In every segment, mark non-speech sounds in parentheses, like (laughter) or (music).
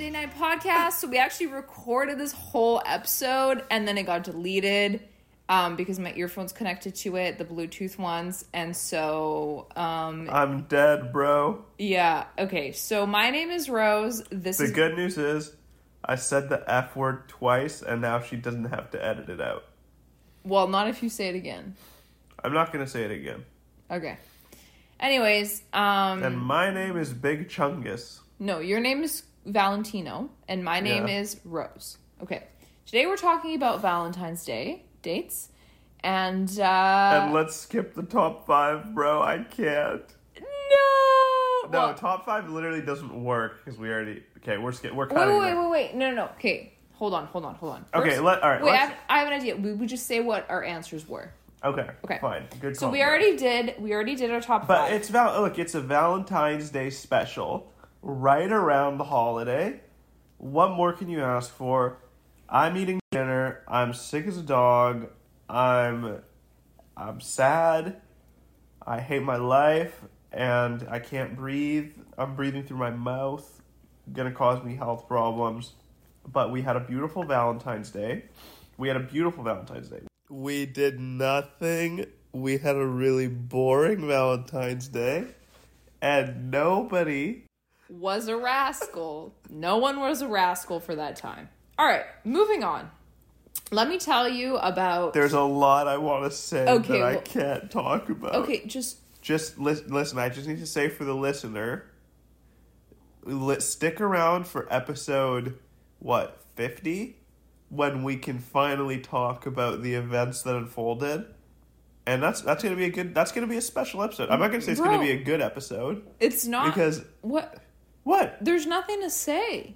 Day Night podcast. So we actually recorded this whole episode and then it got deleted um, because my earphones connected to it, the Bluetooth ones. And so, um, I'm dead, bro. yeah. Okay. So my name is Rose. This The is good news is, I said the F word twice, and now she doesn't have to edit it out. well, not if you say it again. I'm not gonna say it again. Okay. Anyways, um, And my name is Big Chungus. No, your name is Valentino, and my name Yeah. is Rose. Okay. Today we're talking about Valentine's Day dates, and uh, and let's skip the top five, bro. I can't. no, No, Well, top five literally doesn't work because we already. Okay, we're sk- we're cutting. wait, wait, it. wait, wait, no, no, no. Okay, hold on, hold on, hold on. Okay, let- all right, Wait, I have, I have an idea. We would just say what our answers were. Okay. Okay. Fine. Good. So we already did. We already did our top But five. it's val. Look, it's a Valentine's Day special, right around the holiday. What more can you ask for? I'm eating dinner. I'm sick as a dog. I'm, I'm sad. I hate my life, and I can't breathe. I'm breathing through my mouth. Gonna cause me health problems. But we had a beautiful Valentine's Day. We had a beautiful Valentine's Day. We did nothing. We had a really boring Valentine's Day. And nobody. Was a rascal. no one was a rascal for that time. All right, moving on. Let me tell you about. There's a lot I want to say Okay, that I can't talk about. Okay, just Just lis- listen, I just need to say for the listener li- stick around for episode, what, 50? When we can finally talk about the events that unfolded. And that's that's gonna be a good that's gonna be a special episode. I'm not gonna say it's Bro. gonna be a good episode it's not because what. What There's nothing to say.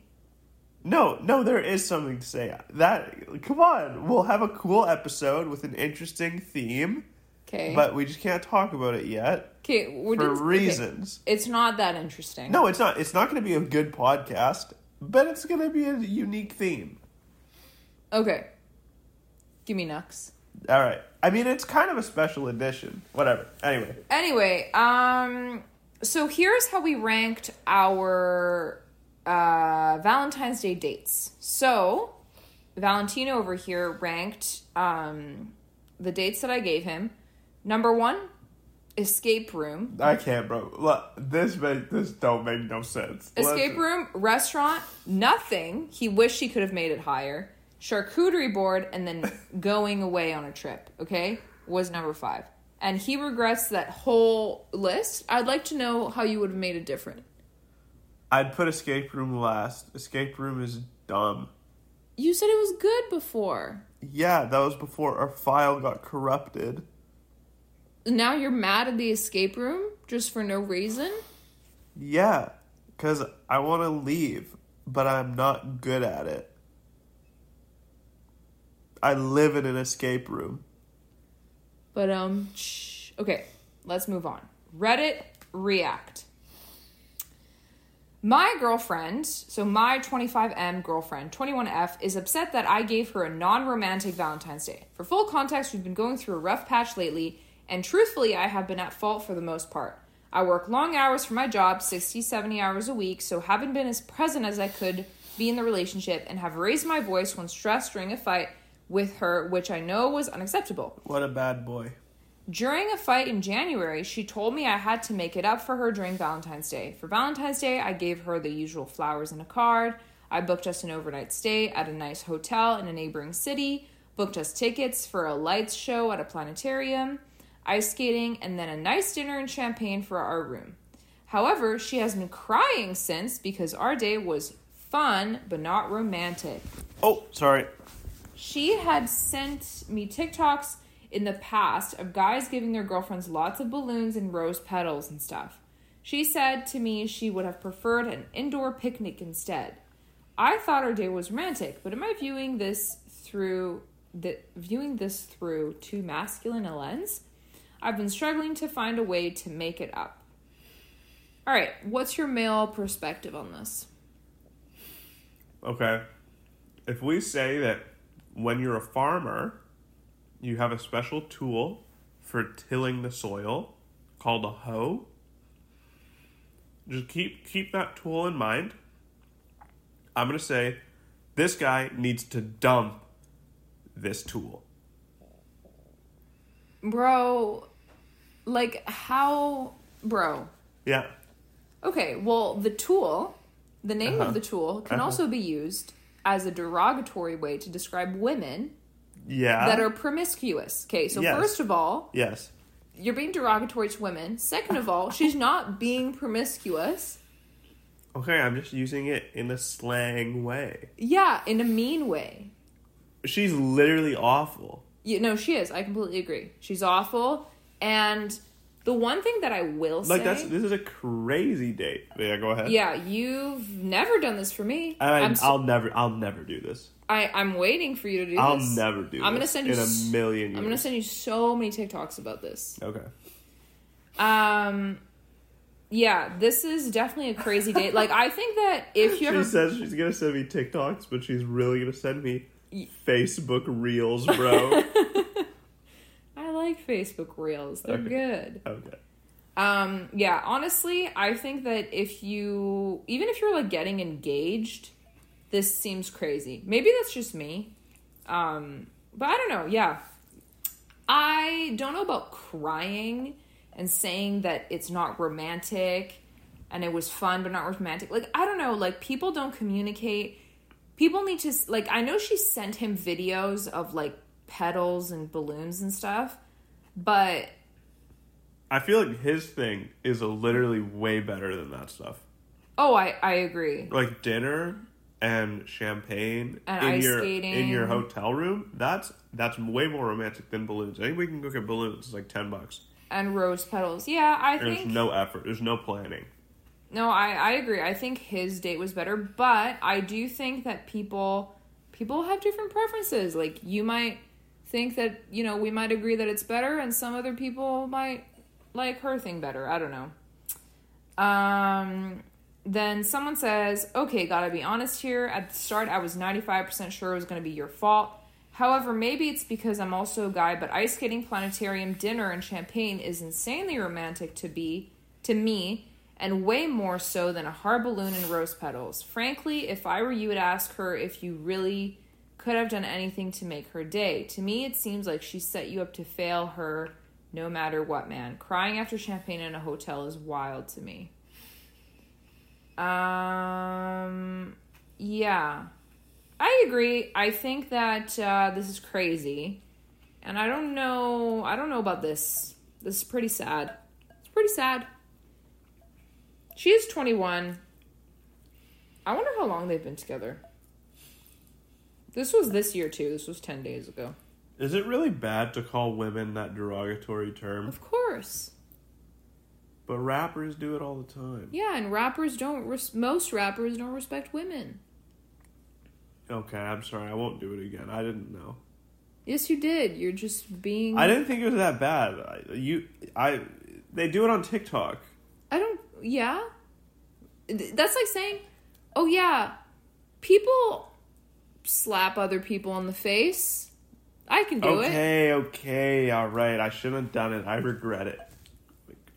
No, no, there is something to say. That come on, we'll have a cool episode with an interesting theme, Okay. but we just can't talk about it yet okay, for doing- okay, reasons. It's not that interesting. No, it's not. It's not going to be a good podcast, but it's going to be a unique theme. Okay. Give me Nux. All right. I mean, it's kind of a special edition. Whatever. Anyway, Anyway, um, so here's how we ranked our uh, Valentine's Day dates. So, Valentino over here ranked um, the dates that I gave him. Number one, escape room. I can't, bro. Look, this make this don't make no sense. Escape Listen. room, restaurant, nothing. He wished he could have made it higher. Charcuterie board, and then (laughs) going away on a trip, okay? Was number five. And he regrets that whole list. I'd like to know how you would have made it different. I'd put escape room last. Escape room is dumb. You said it was good before. Yeah, that was before our file got corrupted. Now you're mad at the escape room just for no reason? Yeah, because I want to leave, but I'm not good at it. I live in an escape room. But, um, shh. okay, let's move on. Reddit React. My girlfriend, so my 25M girlfriend, 21F, is upset that I gave her a non romantic Valentine's Day. For full context, we've been going through a rough patch lately, and truthfully, I have been at fault for the most part. I work long hours for my job, 60, 70 hours a week, so haven't been as present as I could be in the relationship and have raised my voice when stressed during a fight with her, which I know was unacceptable. What a bad boy. During a fight in January, she told me I had to make it up for her during Valentine's Day. For Valentine's Day, I gave her the usual flowers and a card. I booked us an overnight stay at a nice hotel in a neighboring city, booked us tickets for a lights show at a planetarium, ice skating, and then a nice dinner and champagne for our room. However, she has been crying since because our day was fun but not romantic. Oh, sorry. She had sent me TikToks in the past of guys giving their girlfriends lots of balloons and rose petals and stuff. She said to me she would have preferred an indoor picnic instead. I thought our day was romantic, but am I viewing this through the viewing this through too masculine a lens? I've been struggling to find a way to make it up. All right, what's your male perspective on this? Okay. If we say that when you're a farmer, you have a special tool for tilling the soil called a hoe, just keep keep that tool in mind. I'm gonna say this guy needs to dump this tool. Bro, like how bro. Yeah. Okay, well, the tool, the name Uh-huh. of the tool can Uh-huh. also be used as a derogatory way to describe women Yeah. that are promiscuous. Okay, so Yes. first of all, yes. you're being derogatory to women. Second of all, she's not being promiscuous. Okay, I'm just using it in a slang way. Yeah, in a mean way. She's literally awful. You know, she is. I completely agree. She's awful. And the one thing that I will Like say, like that's this is a crazy date. Yeah, go ahead. yeah, you've never done this for me. I, I'm so- I'll never. I'll never do this. I, I'm waiting for you to do I'll this. never do. I'm gonna send you in a million years. I'm gonna send you so many TikToks about this. Okay. Um, yeah, this is definitely a crazy date. Like, I think that if you She ever, says she's gonna send me TikToks, but she's really gonna send me Facebook Reels, bro. (laughs) Like Facebook Reels. They're Okay. good. okay. Um, yeah, honestly, I think that if you, even if you're like getting engaged, this seems crazy. Maybe that's just me. Um, but I don't know. Yeah. I don't know about crying and saying that it's not romantic and it was fun but not romantic. Like, I don't know. Like, people don't communicate. People need to, like, I know she sent him videos of like petals and balloons and stuff, but I feel like his thing is literally way better than that stuff. oh, I, I agree. Like dinner and champagne And in ice your skating. in your hotel room. That's that's way more romantic than balloons. I think we can go get balloons. It's like ten bucks. and rose petals. Yeah, I There's think there's no effort. There's no planning. no, I I agree. I think his date was better, but I do think that people people have different preferences. Like you might think that, you know, we might agree that it's better and some other people might like her thing better. I don't know. Um then someone says, "Okay, got to be honest here. At the start, I was 95% sure it was going to be your fault. However, maybe it's because I'm also a guy, but ice skating, planetarium, dinner, and champagne is insanely romantic to be to me, and way more so than a hard balloon and rose petals. Frankly, if I were you, would ask her if you really could have done anything to make her day. To me, it seems like she set you up to fail her no matter what, man. Crying after champagne in a hotel is wild to me. Um, yeah. I agree. I think that uh, this is crazy, and I don't know. I don't know about this. This is pretty sad. It's pretty sad. She is twenty one. I wonder how long they've been together. This was this year too. This was ten days ago. Is it really bad to call women that derogatory term? Of course. But rappers do it all the time. Yeah, and rappers don't. Res- most rappers don't respect women. Okay, I'm sorry. I won't do it again. I didn't know. Yes, you did. You're just being. I didn't think it was that bad. I, you, I, they do it on TikTok. I don't. Yeah. That's like saying, oh, yeah, people slap other people in the face. I can do it. okay, okay, all right. I shouldn't have done it. I regret it.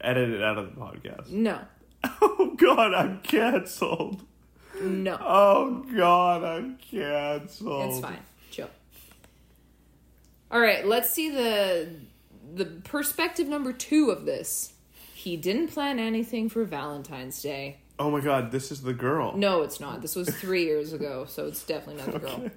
Edit it out of the podcast. No. (laughs) Oh God, I'm canceled. No. Oh God, I'm canceled. It's fine. Chill. All right, let's see the the perspective number 2 of this. He didn't plan anything for Valentine's Day. Oh my God, this is the girl. No, it's not. This was 3 years ago, so it's definitely not the girl. Okay.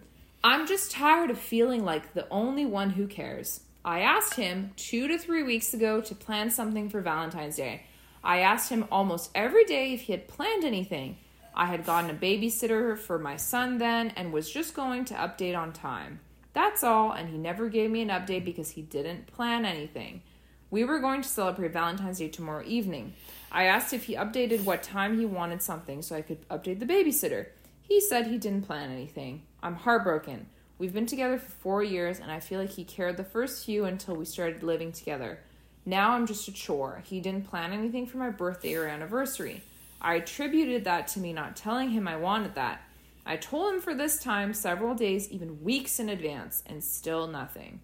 I'm just tired of feeling like the only one who cares. I asked him two to three weeks ago to plan something for Valentine's Day. I asked him almost every day if he had planned anything. I had gotten a babysitter for my son then and was just going to update on time. That's all, and he never gave me an update because he didn't plan anything. We were going to celebrate Valentine's Day tomorrow evening. I asked if he updated what time he wanted something so I could update the babysitter. He said he didn't plan anything. I'm heartbroken. We've been together for four years, and I feel like he cared the first few until we started living together. Now I'm just a chore. He didn't plan anything for my birthday or anniversary. I attributed that to me not telling him I wanted that. I told him for this time several days, even weeks in advance, and still nothing.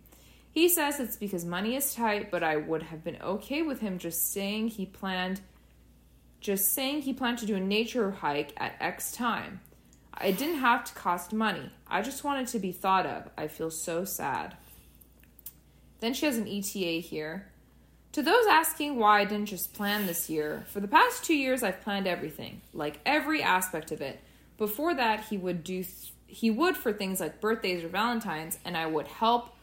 He says it's because money is tight, but I would have been okay with him just saying he planned just saying he planned to do a nature hike at X time. It didn't have to cost money. I just wanted to be thought of. I feel so sad. Then she has an ETA here. To those asking why I didn't just plan this year, for the past two years I've planned everything, like every aspect of it. Before that, he would do th- he would for things like birthdays or Valentines, and I would help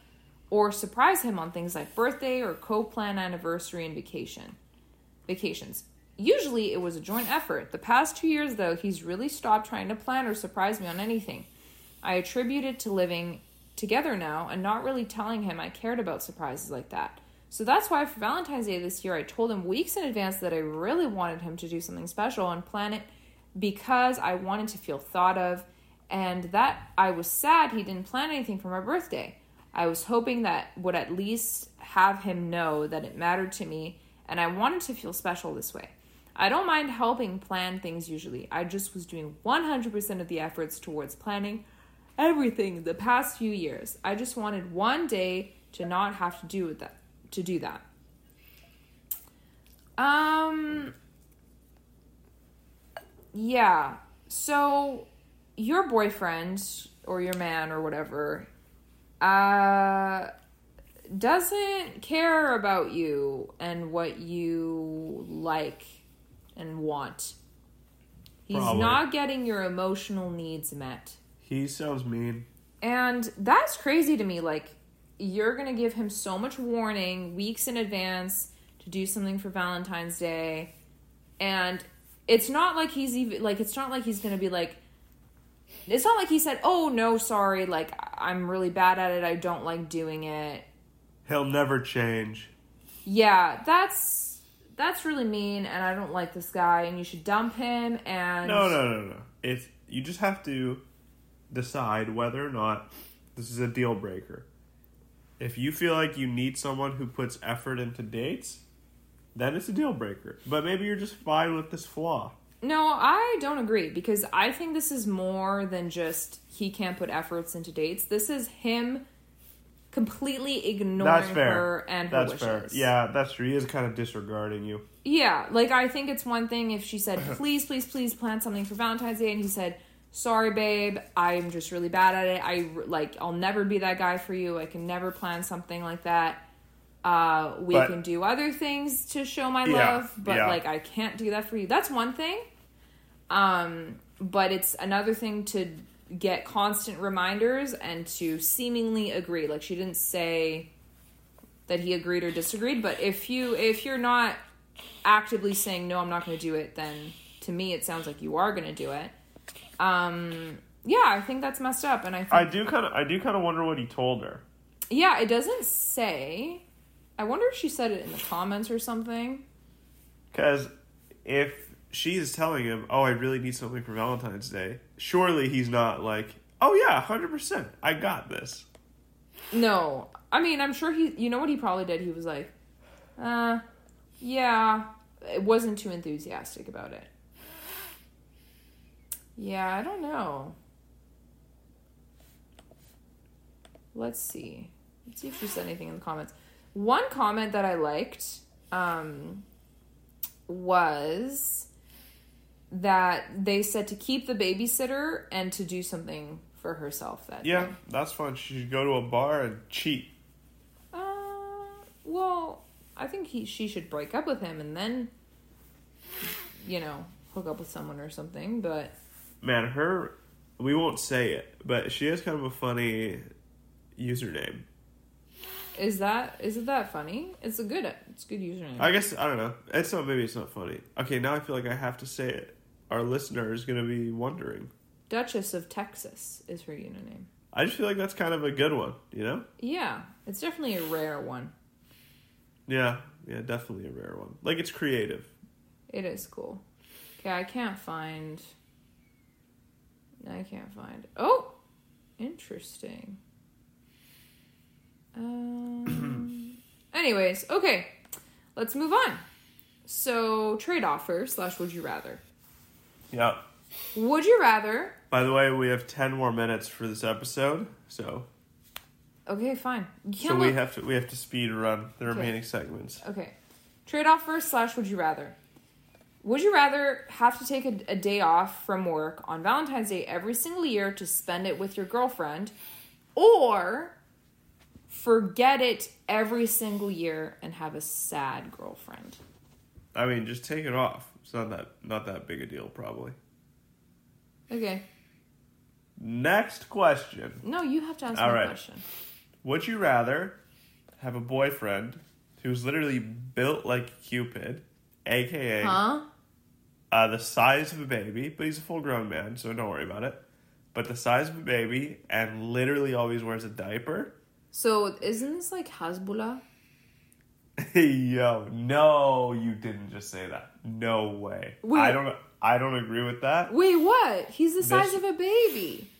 or surprise him on things like birthday or co-plan anniversary and vacation vacations. Usually it was a joint effort. The past two years, though, he's really stopped trying to plan or surprise me on anything. I attribute it to living together now and not really telling him I cared about surprises like that. So that's why for Valentine's Day this year, I told him weeks in advance that I really wanted him to do something special and plan it because I wanted to feel thought of and that I was sad he didn't plan anything for my birthday. I was hoping that would at least have him know that it mattered to me and I wanted to feel special this way. I don't mind helping plan things usually. I just was doing 100% of the efforts towards planning everything the past few years. I just wanted one day to not have to do that to do that. Um yeah. So your boyfriend or your man or whatever uh doesn't care about you and what you like and want. He's Probably. not getting your emotional needs met. He sounds mean. And that's crazy to me. Like, you're going to give him so much warning weeks in advance to do something for Valentine's Day. And it's not like he's even, like, it's not like he's going to be like, it's not like he said, oh, no, sorry, like, I'm really bad at it. I don't like doing it. He'll never change. Yeah, that's that's really mean and I don't like this guy and you should dump him and No, no, no, no. It's you just have to decide whether or not this is a deal breaker. If you feel like you need someone who puts effort into dates, then it's a deal breaker. But maybe you're just fine with this flaw. No, I don't agree because I think this is more than just he can't put efforts into dates. This is him completely ignoring That's fair. her and her That's wishes. fair. Yeah, that's true. He is kind of disregarding you. Yeah, like I think it's one thing if she said, (clears throat) "Please, please, please plan something for Valentine's Day," and he said, "Sorry, babe, I'm just really bad at it. I like I'll never be that guy for you. I can never plan something like that. Uh, we But- can do other things to show my Yeah, love, but yeah. like I can't do that for you. That's one thing. Um, but it's another thing to get constant reminders and to seemingly agree. Like she didn't say that he agreed or disagreed, but if you if you're not actively saying no, I'm not going to do it, then to me it sounds like you are going to do it. Um, yeah, I think that's messed up, and I think I do kind of I do kind of wonder what he told her. yeah, it doesn't say. I wonder if she said it in the comments or something. Cuz if she is telling him, "Oh, I really need something for Valentine's Day." Surely he's not like, "Oh yeah, 100%. I got this." No, I mean, I'm sure he. You know what he probably did? He was like, uh, yeah, it wasn't too enthusiastic about it. Yeah, I don't know. Let's see. Let's see if she said anything in the comments. One comment that I liked um, was that they said to keep the babysitter and to do something for herself that Yeah, day. that's fun. She should go to a bar and cheat. Uh, well, I think he she should break up with him and then, you know, hook up with someone or something. But Man, her we won't say it, but she has kind of a funny username. is that is it that funny? It's a good it's a good username. I guess I don't know. It's not maybe it's not funny. Okay, now I feel like I have to say it. Our listener is going to be wondering. Duchess of Texas is her unit name. I just feel like that's kind of a good one, you know? Yeah, it's definitely a rare one. Yeah, yeah, definitely a rare one. Like it's creative. It is cool. Okay, I can't find. I can't find. Oh, interesting. Um. (clears throat) anyways, okay, let's move on. So, trade offer slash would you rather? Yeah. Would you rather? By the way, we have 10 more minutes for this episode, so Okay, fine. So we look- have to we have to speed run the Okay. remaining segments. Okay. Trade off first slash would you rather? Would you rather have to take a, a day off from work on Valentine's Day every single year to spend it with your girlfriend, or forget it every single year and have a sad girlfriend? I mean, just take it off. It's not that not that big a deal, probably. Okay. Next question: No, you have to ask All me a right. question. Would you rather have a boyfriend who's literally built like Cupid, aka Huh? uh, the size of a baby, but he's a full grown man, so don't worry about it. But the size of a baby and literally always wears a diaper. So isn't this like Hasbullah? (laughs) Yo, no, you didn't just say that. No way. Wait. I don't. I don't agree with that. Wait, what? He's the size This- of a baby.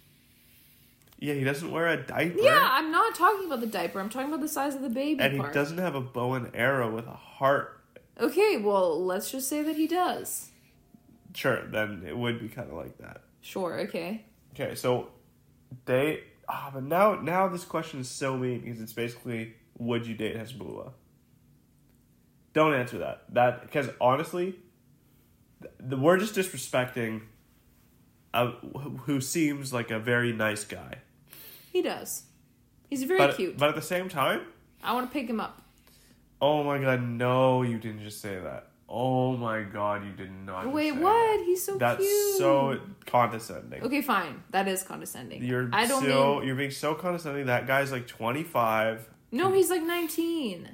Yeah, he doesn't wear a diaper. Yeah, I'm not talking about the diaper. I'm talking about the size of the baby and he part. doesn't have a bow and arrow with a heart. Okay, well, let's just say that he does. Sure, then it would be kind of like that. Sure, okay. Okay, so date. Ah, but now now this question is so mean because it's basically would you date Hasbullah? Don't answer that. That because honestly, the, we're just disrespecting a, who seems like a very nice guy. He does. He's very but cute. but at the same time, I want to pick him up. oh my god, no, you didn't just say that. Oh my god, you did not. Wait, say what? that. He's so That's cute. so condescending. Okay, fine. That is condescending. You're I don't so mean. you're being so condescending. That guy's like 25. No, he's like 19.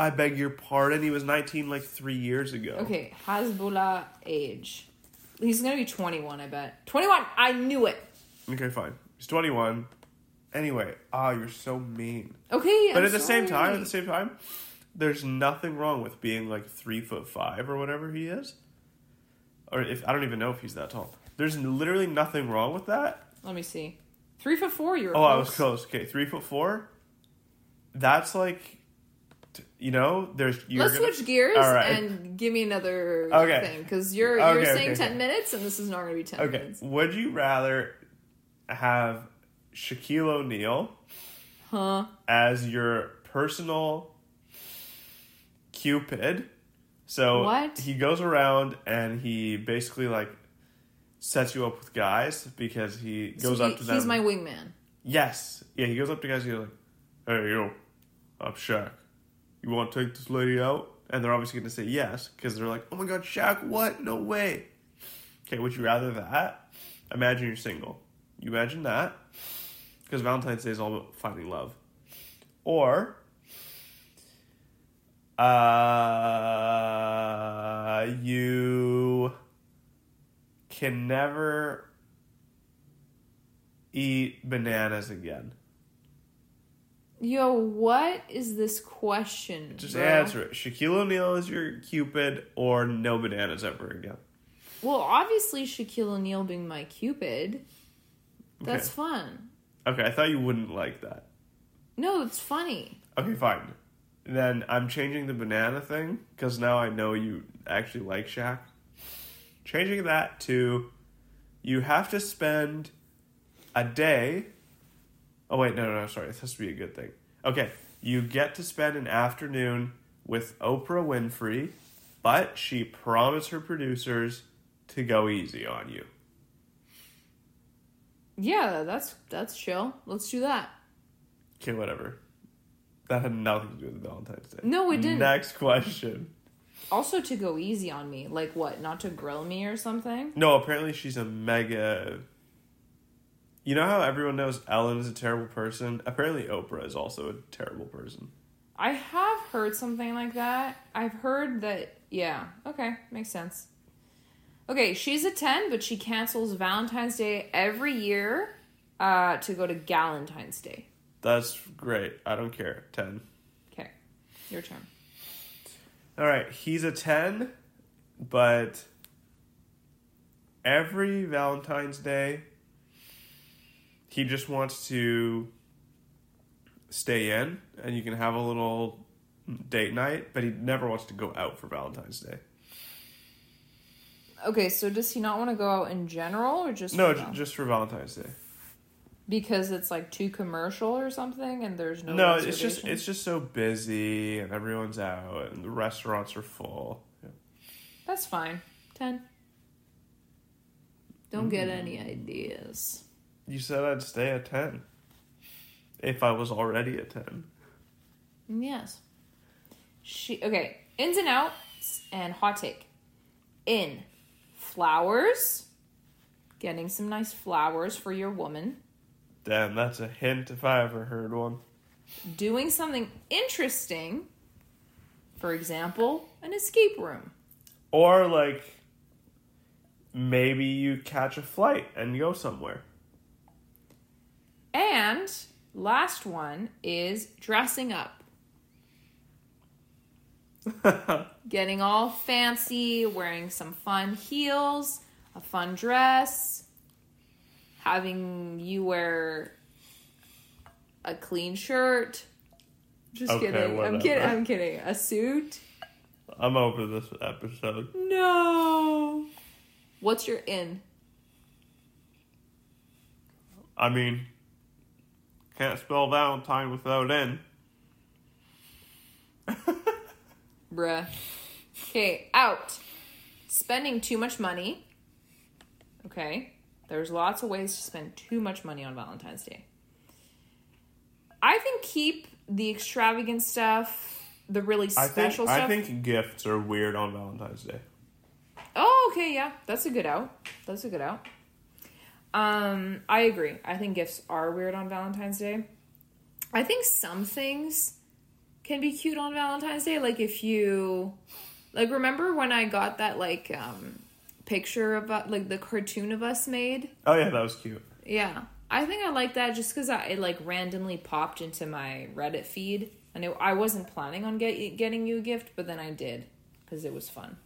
I beg your pardon. He was 19 like three years ago. Okay, Hasbullah age. He's gonna be 21, I bet. 21! I knew it! Okay, fine. He's 21. Anyway, ah, you're so mean. Okay, But I'm at the same time, at the same time, there's nothing wrong with being like three foot five or whatever he is. Or if I don't even know if he's that tall. There's literally nothing wrong with that. Let me see. Three foot four, you were Oh, close. I was close. Okay, three foot four. That's like, you know, there's. You're Let's gonna- switch gears right. and give me another Okay. thing because you're you're okay, saying okay. ten minutes and this is not going to be ten Okay, minutes. would you rather have Shaquille O'Neal Huh? as your personal Cupid? So What? he goes around and he basically like sets you up with guys because he goes So up to them. He's my wingman. yes, yeah, he goes up to guys. and He's like, "Hey, yo, I'm Shaq. You want to take this lady out?" And they're obviously going to say yes because they're like, "Oh my god, Shaq, what? No way." Okay, would you rather that? Imagine you're single. You imagine that because Valentine's Day is all about finding love, or uh, you can never eat bananas again. Yo, what is this question? Just bro? answer it. Shaquille O'Neal is your Cupid, or no bananas ever again. Well, obviously Shaquille O'Neal being my Cupid. That's Okay. fun. Okay, I thought you wouldn't like that. No, it's funny. Okay, fine. Then I'm changing the banana thing because now I know you actually like Shaq. Changing that to you have to spend a day. Oh, wait, no, no, no, sorry. This has to be a good thing. Okay, you get to spend an afternoon with Oprah Winfrey, but she promised her producers to go easy on you. Yeah, that's that's chill. Let's do that. Okay, whatever. That had nothing to do with Valentine's Day. No, it didn't. Next question. Also to go easy on me, like what? Not to grill me or something? No, apparently she's a mega. You know how everyone knows Ellen is a terrible person? Apparently Oprah is also a terrible person. I have heard something like that. I've heard that. Yeah. Okay, makes sense. Okay, she's a ten, but she cancels Valentine's Day every year uh, to go to Galentine's Day. That's great. I don't care. 10. Okay, your turn. All right, he's a 10, but every Valentine's Day, he just wants to stay in and you can have a little date night, but he never wants to go out for Valentine's Day. Okay, so does he not want to go out in general, or just No, for j- just for Valentine's Day. because it's like too commercial or something, and there's no. No, it's just it's just so busy and everyone's out and the restaurants are full. Yeah. That's fine. 10. Don't get mm-hmm. any ideas. You said I'd stay at 10. If I was already at 10. Yes. She okay. Ins and outs and hot take. In flowers. Getting some nice flowers for your woman. Damn, that's a hint if I ever heard one. Doing something interesting. For example, an escape room. Or like maybe you catch a flight and go somewhere. And last one is dressing up. (laughs) Getting all fancy, wearing some fun heels, a fun dress, having you wear a clean shirt. Just Okay, kidding. I'm kidding. I'm kidding. A suit? I'm over this episode. No. What's your in? I mean, can't spell Valentine without N. Bruh. Okay, out. Spending too much money. Okay. There's lots of ways to spend too much money on Valentine's Day. I think keep the extravagant stuff, the really I think special I think gifts are weird on Valentine's Day. Oh, okay, yeah. That's a good out. That's a good out. Um, I agree. I think gifts are weird on Valentine's Day. I think some things can be cute on Valentine's Day. Like if you like remember when I got that like um picture of uh, like the cartoon of us made? Oh yeah, that was cute. Yeah. I think I like that just because it like randomly popped into my Reddit feed, and it, I wasn't planning on get, getting you a gift, but then I did because it was fun.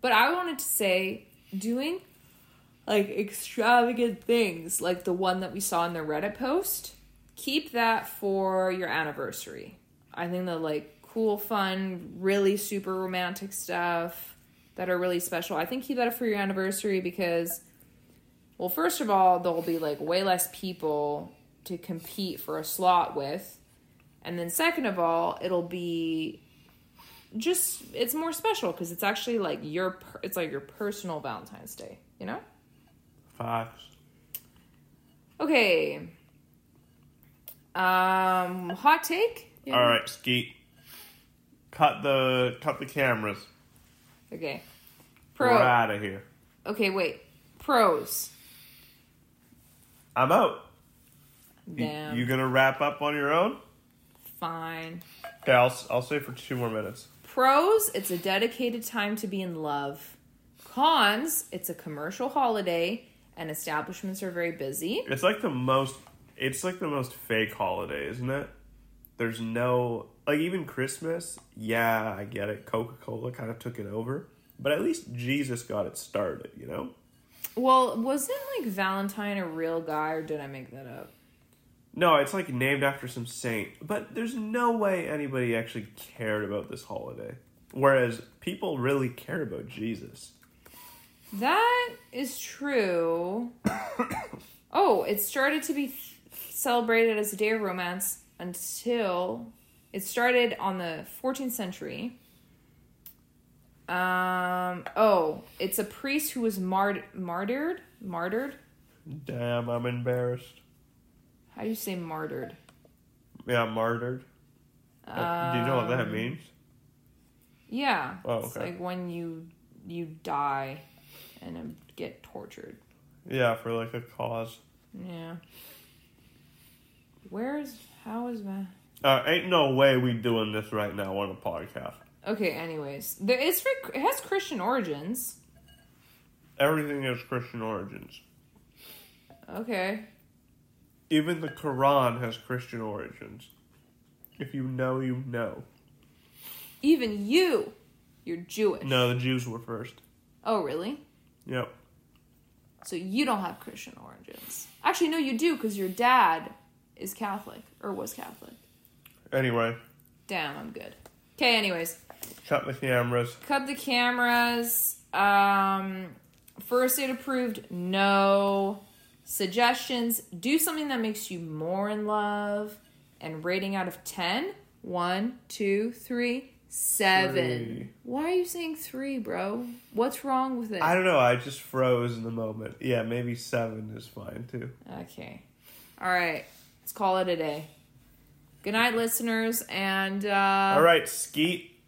But I wanted to say doing like extravagant things, like the one that we saw in the Reddit post. Keep that for your anniversary. I think the like cool, fun, really super romantic stuff that are really special. I think keep that for your anniversary because well, first of all, there'll be like way less people to compete for a slot with. And then second of all, it'll be just it's more special because it's actually like your it's like your personal Valentine's Day, you know? Facts. Okay. Um hot take? Yeah. All right, Skeet. Cut the cut the cameras. Okay. Pro. We're out of here. Okay, wait. Pros. I'm out. You- Damn. You, gonna wrap up on your own? Fine. Okay, I'll I'll stay for two more minutes. Pros, it's a dedicated time to be in love. Cons, it's a commercial holiday and establishments are very busy. It's like the most. It's like the most fake holiday, isn't it? There's no like even Christmas. Yeah, I get it. Coca Cola kind of took it over, but at least Jesus got it started. You know. Well, wasn't like Valentine a real guy or did I make that up? No, it's like named after some saint, but there's no way anybody actually cared about this holiday. Whereas people really care about Jesus. That is true. (coughs) oh, it started to be celebrated as a day of romance until it started on the 14th century. Um, oh, it's a priest who was mart- martyred, martyred. Damn, I'm embarrassed. How do you say martyred? Yeah, martyred. Uh, Do you know what that Um, means? Yeah, Oh, it's okay. like when you you die and get tortured. Yeah, for like a cause. Yeah. Where's how is that? Uh, ain't no way we doing this right now on a podcast. Okay, anyways, there is for it has Christian origins. Everything has Christian origins. Okay. Even the Quran has Christian origins. If you know, you know. Even you, you're Jewish. No, the Jews were first. Oh, really? Yep. So you don't have Christian origins. Actually, no, you do because your dad is Catholic or was Catholic. Anyway, Damn, I'm good. Okay, anyways, cut the cameras. cut the cameras. Um, first aid approved. No suggestions. Do something that makes you more in love. And rating out of 10 1, 2, 3, seven. Three. Why are you saying three, bro? What's wrong with it? I don't know. I just froze in the moment. Yeah, maybe seven is fine too. Okay. All right. Let's call it a day. Good night, listeners. And uh, All right, Skeet,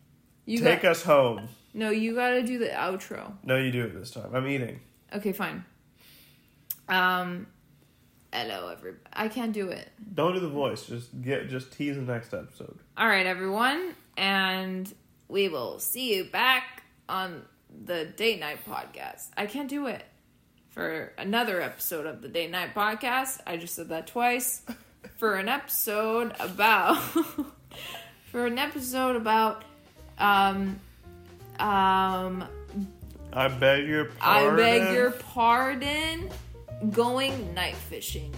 you take got, us home. no, you got to do the outro. No, you do it this time. I'm eating. Okay, fine. Um, hello, everybody. I can't do it. Don't do the voice. Just get just tease the next episode. All right, everyone, and we will see you back on the date night podcast. I can't do it for another episode of the date night podcast. I just said that twice. (laughs) For an episode about (laughs) for an episode about um um I beg your I beg your pardon going night fishing.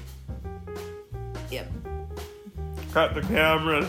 Yep. Cut the cameras.